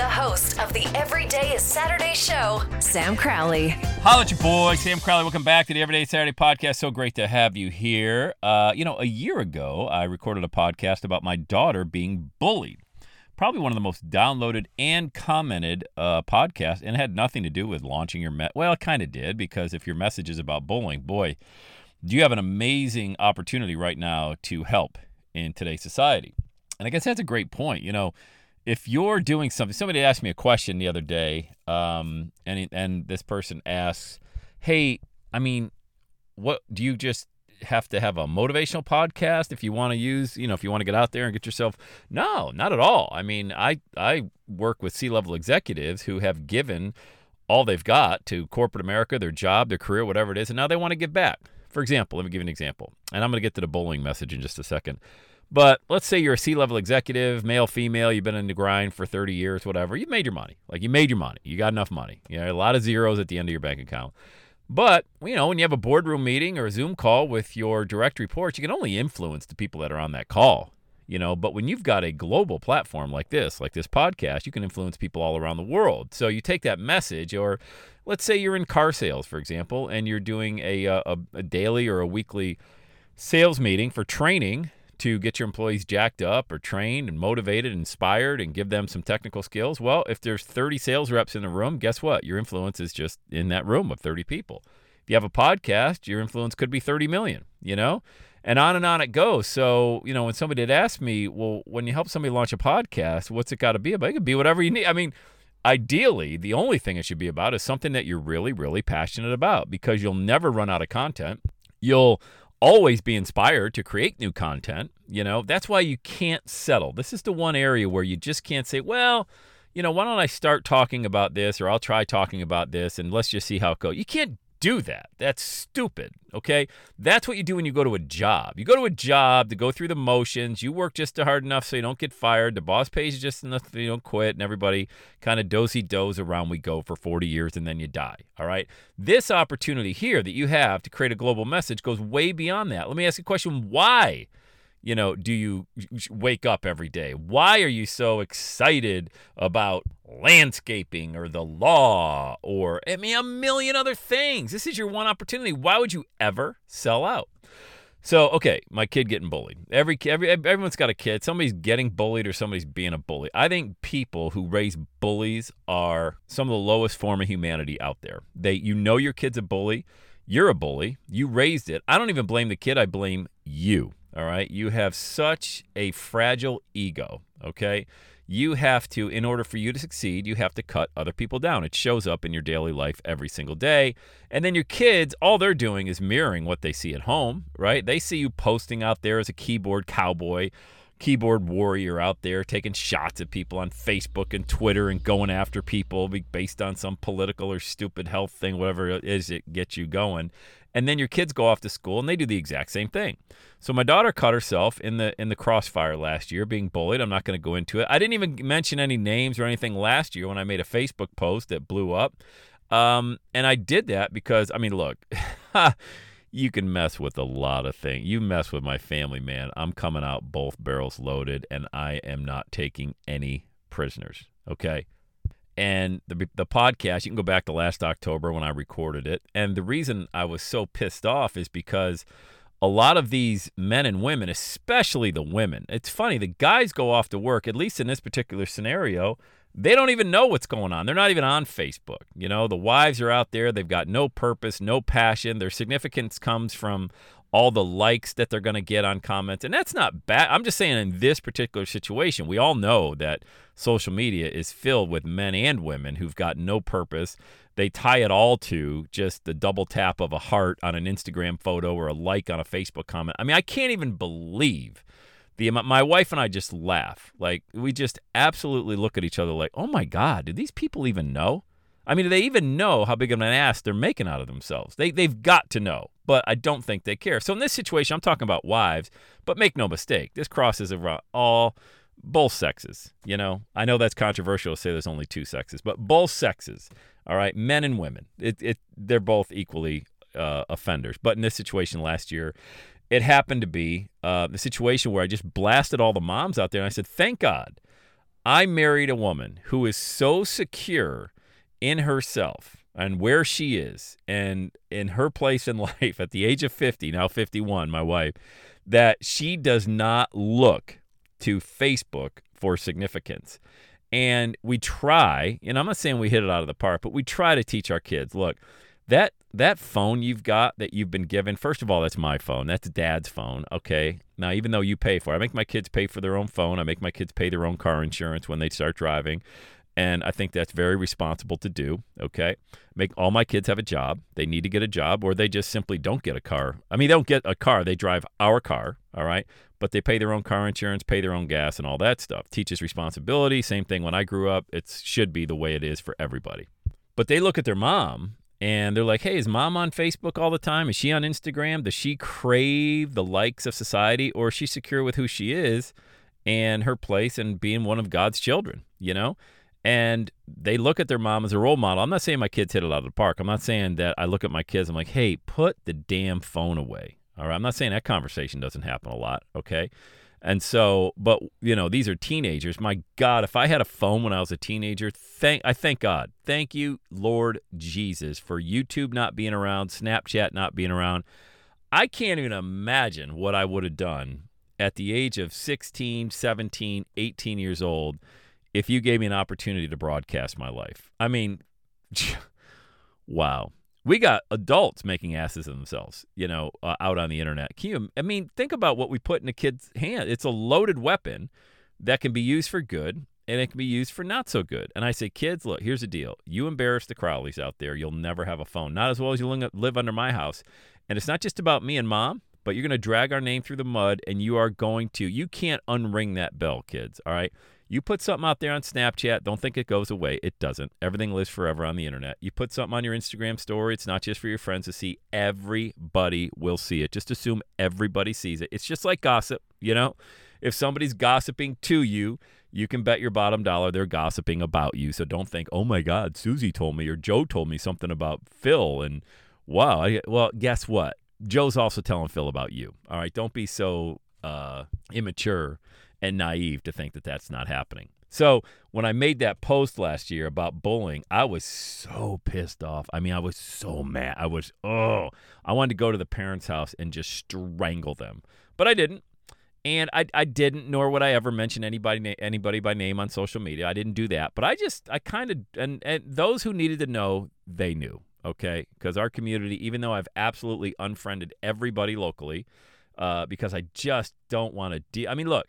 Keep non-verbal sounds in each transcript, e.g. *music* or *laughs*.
The host of the Everyday is Saturday show, Sam Crowley. Holla at your boy, Sam Crowley. Welcome back to the Everyday Saturday podcast. So great to have you here. Uh, you know, a year ago, I recorded a podcast about my daughter being bullied. Probably one of the most downloaded and commented uh, podcasts, and it had nothing to do with launching your met. Well, it kind of did because if your message is about bullying, boy, do you have an amazing opportunity right now to help in today's society. And I guess that's a great point. You know, if you're doing something, somebody asked me a question the other day, um, and and this person asks, "Hey, I mean, what do you just have to have a motivational podcast if you want to use, you know, if you want to get out there and get yourself?" No, not at all. I mean, I I work with C-level executives who have given all they've got to corporate America, their job, their career, whatever it is, and now they want to give back. For example, let me give you an example, and I'm going to get to the bullying message in just a second. But let's say you're a C level executive, male, female, you've been in the grind for 30 years, whatever. You've made your money. Like you made your money. You got enough money. You know, a lot of zeros at the end of your bank account. But, you know, when you have a boardroom meeting or a Zoom call with your direct reports, you can only influence the people that are on that call, you know. But when you've got a global platform like this, like this podcast, you can influence people all around the world. So you take that message, or let's say you're in car sales, for example, and you're doing a, uh, a, a daily or a weekly sales meeting for training to get your employees jacked up or trained and motivated, inspired, and give them some technical skills. Well, if there's 30 sales reps in the room, guess what? Your influence is just in that room of 30 people. If you have a podcast, your influence could be 30 million, you know? And on and on it goes. So, you know, when somebody had asked me, well, when you help somebody launch a podcast, what's it got to be about? It could be whatever you need. I mean, ideally, the only thing it should be about is something that you're really, really passionate about because you'll never run out of content. You'll always be inspired to create new content. You know, that's why you can't settle. This is the one area where you just can't say, well, you know, why don't I start talking about this or I'll try talking about this and let's just see how it goes. You can't do that. That's stupid. Okay. That's what you do when you go to a job. You go to a job to go through the motions. You work just hard enough so you don't get fired. The boss pays you just enough so you don't quit, and everybody kind of dozy does around we go for 40 years and then you die. All right. This opportunity here that you have to create a global message goes way beyond that. Let me ask you a question. Why? you know, do you wake up every day? Why are you so excited about landscaping or the law or, I mean, a million other things? This is your one opportunity. Why would you ever sell out? So, okay, my kid getting bullied. Every, every everyone's got a kid. Somebody's getting bullied or somebody's being a bully. I think people who raise bullies are some of the lowest form of humanity out there. They you know your kid's a bully. You're a bully. You raised it. I don't even blame the kid. I blame you. All right. You have such a fragile ego. Okay. You have to, in order for you to succeed, you have to cut other people down. It shows up in your daily life every single day. And then your kids, all they're doing is mirroring what they see at home, right? They see you posting out there as a keyboard cowboy, keyboard warrior out there taking shots at people on Facebook and Twitter and going after people based on some political or stupid health thing, whatever it is it gets you going and then your kids go off to school and they do the exact same thing. So my daughter caught herself in the in the crossfire last year being bullied. I'm not going to go into it. I didn't even mention any names or anything last year when I made a Facebook post that blew up. Um, and I did that because I mean, look, *laughs* you can mess with a lot of things. You mess with my family, man. I'm coming out both barrels loaded and I am not taking any prisoners, okay? And the the podcast, you can go back to last October when I recorded it. And the reason I was so pissed off is because a lot of these men and women, especially the women, it's funny, the guys go off to work, at least in this particular scenario, they don't even know what's going on. They're not even on Facebook. You know, the wives are out there, they've got no purpose, no passion. Their significance comes from all the likes that they're going to get on comments. And that's not bad. I'm just saying, in this particular situation, we all know that social media is filled with men and women who've got no purpose. They tie it all to just the double tap of a heart on an Instagram photo or a like on a Facebook comment. I mean, I can't even believe the my wife and I just laugh. Like we just absolutely look at each other like, "Oh my god, do these people even know?" I mean, do they even know how big of an ass they're making out of themselves? They they've got to know, but I don't think they care. So in this situation, I'm talking about wives, but make no mistake, this crosses around all both sexes. You know, I know that's controversial to say there's only two sexes, but both sexes. All right, men and women. It it they're both equally uh, offenders. But in this situation last year, it happened to be uh, the situation where I just blasted all the moms out there, and I said, "Thank God, I married a woman who is so secure in herself." and where she is and in her place in *laughs* life at the age of 50 now 51 my wife that she does not look to Facebook for significance and we try and i'm not saying we hit it out of the park but we try to teach our kids look that that phone you've got that you've been given first of all that's my phone. That's dad's phone okay? Now even though you pay for it i make my kids pay for their own phone. I make my kids pay their own car insurance when they start driving. And i think that's very responsible to do okay? Make all my kids have a job. They need to get a job or they just simply don't get a car. I mean they don't get a car. They drive our car all right? But they pay their own car insurance pay their own gas and all that stuff. Teaches responsibility. Same thing when i grew up. It should be the way it is for everybody. But they look at their mom and they're like, hey, is mom on Facebook all the time? Is she on Instagram? Does she crave the likes of society or is she secure with who she is and her place and being one of God's children, you know? And they look at their mom as a role model. I'm not saying my kids hit it out of the park. I'm not saying that I look at my kids, I'm like, hey, put the damn phone away. All right. I'm not saying that conversation doesn't happen a lot. Okay. And so, but you know, these are teenagers. My God, if I had a phone when I was a teenager, thank I thank God. Thank you, Lord Jesus, for YouTube not being around, Snapchat not being around. I can't even imagine what I would have done at the age of 16, 17, 18 years old if you gave me an opportunity to broadcast my life. I mean, *laughs* wow we got adults making asses of themselves, you know, uh, out on the internet. You? I mean, think about what we put in a kid's hand. It's a loaded weapon that can be used for good and it can be used for not so good. And I say, kids, look, here's the deal. You embarrass the Crowleys out there, you'll never have a phone. Not as well as you live under my house. And it's not just about me and mom, but you're going to drag our name through the mud and you are going to, you can't unring that bell, kids. All right. You put something out there on Snapchat, don't think it goes away. It doesn't. Everything lives forever on the internet. You put something on your Instagram story, it's not just for your friends to see. Everybody will see it. Just assume everybody sees it. It's just like gossip, you know? If somebody's gossiping to you, you can bet your bottom dollar they're gossiping about you. So don't think, oh my God, Susie told me or Joe told me something about Phil. And wow, I, well, guess what? Joe's also telling Phil about you. All right, don't be so uh, immature and naive to think that that's not happening. So when I made that post last year about bullying, I was so pissed off. I mean, I was so mad. I was oh, I wanted to go to the parents' house and just strangle them, but I didn't. And I, I didn't, nor would I ever mention anybody anybody by name on social media. I didn't do that. But I just I kind of and, and those who needed to know, they knew. Okay, because our community, even though I've absolutely unfriended everybody locally, uh, because I just don't want to. De- I mean, look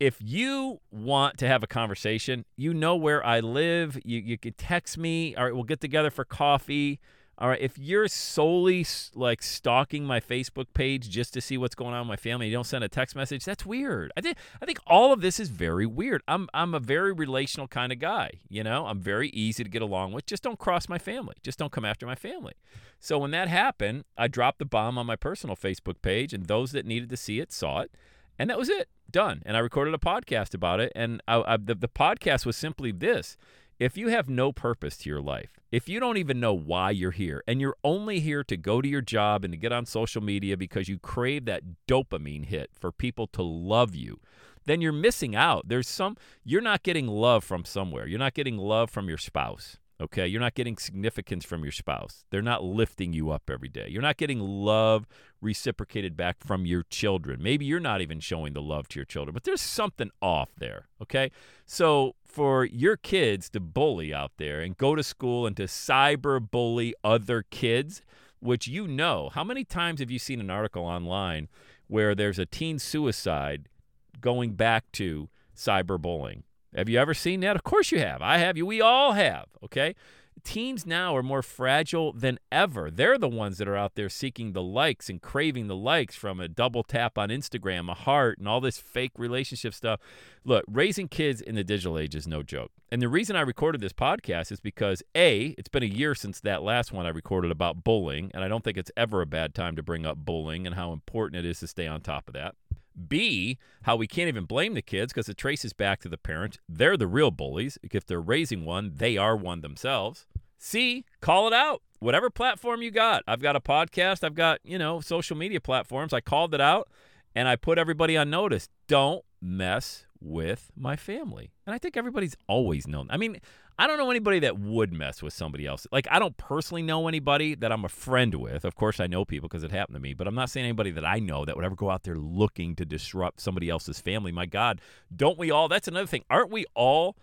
if you want to have a conversation, you know where I live. You you can text me. All right, we'll get together for coffee. All right, if you're solely like stalking my Facebook page just to see what's going on with my family, you don't send a text message. That's weird. I think I think all of this is very weird. I'm I'm a very relational kind of guy. You know, I'm very easy to get along with. Just don't cross my family. Just don't come after my family. So when that happened, I dropped the bomb on my personal Facebook page, and those that needed to see it saw it, and that was it done. And I recorded a podcast about it. And I, I, the, the podcast was simply this if you have no purpose to your life, if you don't even know why you're here, and you're only here to go to your job and to get on social media because you crave that dopamine hit for people to love you, then you're missing out. There's some, you're not getting love from somewhere. You're not getting love from your spouse. Okay, you're not getting significance from your spouse. They're not lifting you up every day. You're not getting love reciprocated back from your children. Maybe you're not even showing the love to your children, but there's something off there. Okay, so for your kids to bully out there and go to school and to cyber bully other kids, which you know. How many times have you seen an article online where there's a teen suicide going back to cyberbullying? Have you ever seen that? Of course you have. I have. You. We all have. Okay teens now are more fragile than ever. They're the ones that are out there seeking the likes and craving the likes from a double tap on Instagram, a heart, and all this fake relationship stuff. Look, raising kids in the digital age is no joke. And the reason I recorded this podcast is because A, it's been a year since that last one I recorded about bullying, and I don't think it's ever a bad time to bring up bullying and how important it is to stay on top of that. B, how we can't even blame the kids because it traces back to the parent. They're the real bullies. If they're raising one, they are one themselves. C, call it out. Whatever platform you got. I've got a podcast, I've got, you know, social media platforms. I called it out and I put everybody on notice. Don't mess with my family. And I think everybody's always known. I mean, I don't know anybody that would mess with somebody else. Like, I don't personally know anybody that I'm a friend with. Of course, I know people because it happened to me, but I'm not saying anybody that I know that would ever go out there looking to disrupt somebody else's family. My God, don't we all? That's another thing. Aren't we all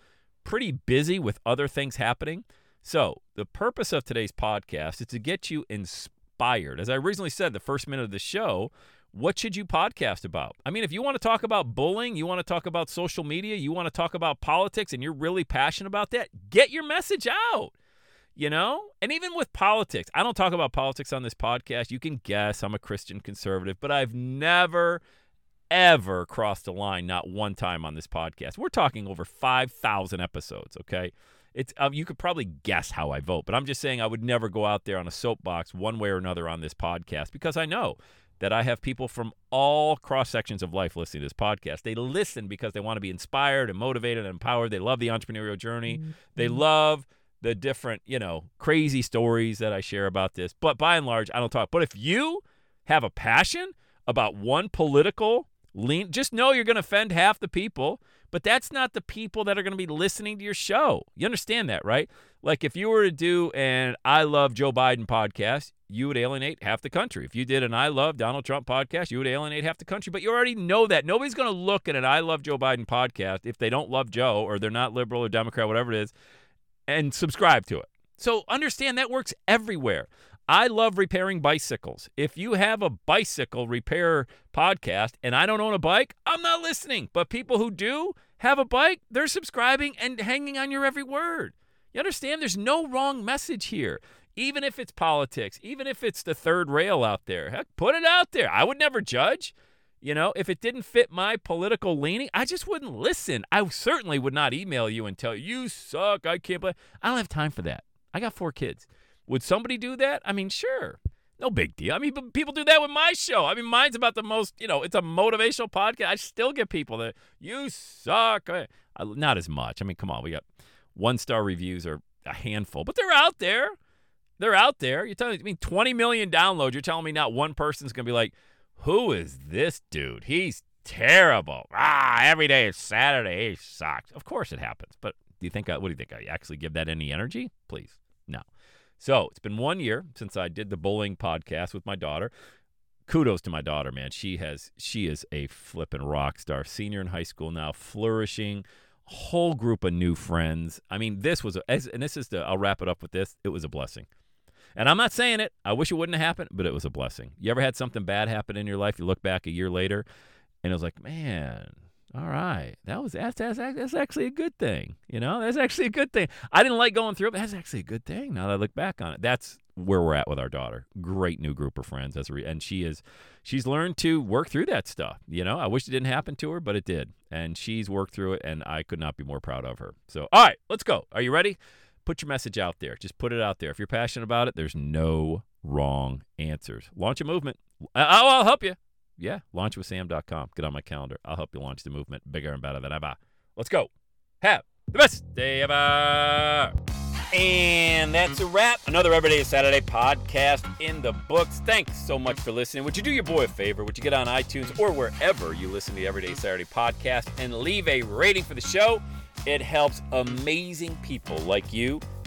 pretty busy with other things happening? So, the purpose of today's podcast is to get you inspired. As I originally said, the first minute of the show what should you podcast about? I mean, if you want to talk about bullying, you want to talk about social media, you want to talk about politics, and you're really passionate about that, get your message out. You know? And even with politics, I don't talk about politics on this podcast. You can guess I'm a Christian conservative, but I've never, ever crossed a line, not one time on this podcast. We're talking over 5,000 episodes, okay? It's um, you could probably guess how I vote, but I'm just saying I would never go out there on a soapbox one way or another on this podcast because I know that I have people from all cross sections of life listening to this podcast. They listen because they want to be inspired and motivated and empowered. They love the entrepreneurial journey. Mm-hmm. They love the different, you know, crazy stories that I share about this. But by and large, I don't talk. But if you have a passion about one political lean, just know you're going to offend half the people. But that's not the people that are going to be listening to your show. You understand that, right? Like if you were to do an I Love Joe Biden podcast, you would alienate half the country. If you did an I Love Donald Trump podcast, you would alienate half the country. But you already know that. Nobody's going to look at an I Love Joe Biden podcast if they don't love Joe or they're not liberal or Democrat, whatever it is, and subscribe to it. So understand that works everywhere. I love repairing bicycles. If you have a bicycle repair podcast and I don't own a bike, I'm not listening. But people who do have a bike, they're subscribing and hanging on your every word. You understand? There's no wrong message here even if it's politics, even if it's the third rail out there. Heck, put it out there. I would never judge. You know, if it didn't fit my political leaning, I just wouldn't listen. I certainly would not email you and tell you, you suck. I can't play. I don't have time for that. I got four kids. Would somebody do that? I mean, sure. No big deal. I mean, people do that with my show. I mean, mine's about the most, you know, it's a motivational podcast. I still get people that, you suck. I, not as much. I mean, come on. We got one star reviews are a handful, but they're out there. They're out there. You're telling me, I mean, 20 million downloads. You're telling me not one person's going to be like, who is this dude? He's terrible. Ah, every day is Saturday. He sucks. Of course it happens. But do you think, what do you think? I actually give that any energy? Please. No. So it's been one year since I did the bowling podcast with my daughter. Kudos to my daughter, man. She has, she is a flippin' rock star. Senior in high school now, flourishing whole group of new friends. I mean, this was, a, and this is the, I'll wrap it up with this. It was a blessing. And I'm not saying it. I wish it wouldn't have happened, but it was a blessing. You ever had something bad happen in your life? You look back a year later, and it was like, man, all right, that was that's, that's, that's actually a good thing. You know, that's actually a good thing. I didn't like going through it, but that's actually a good thing. Now that I look back on it, that's where we're at with our daughter. Great new group of friends, re- and she is, she's learned to work through that stuff. You know, I wish it didn't happen to her, but it did, and she's worked through it, and I could not be more proud of her. So, all right, let's go. Are you ready? put your message out there. Just put it out there. If you're passionate about it, there's no wrong answers. Launch a movement. I'll, I'll help you. Yeah, launchwithsam.com. Get on my calendar. I'll help you launch the movement bigger and better than ever. Let's go. Have the best day ever. And that's a wrap. Another Everyday Saturday podcast in the books. Thanks so much for listening. Would you do your boy a favor? Would you get on iTunes or wherever you listen to the Everyday Saturday podcast and leave a rating for the show? It helps amazing people like you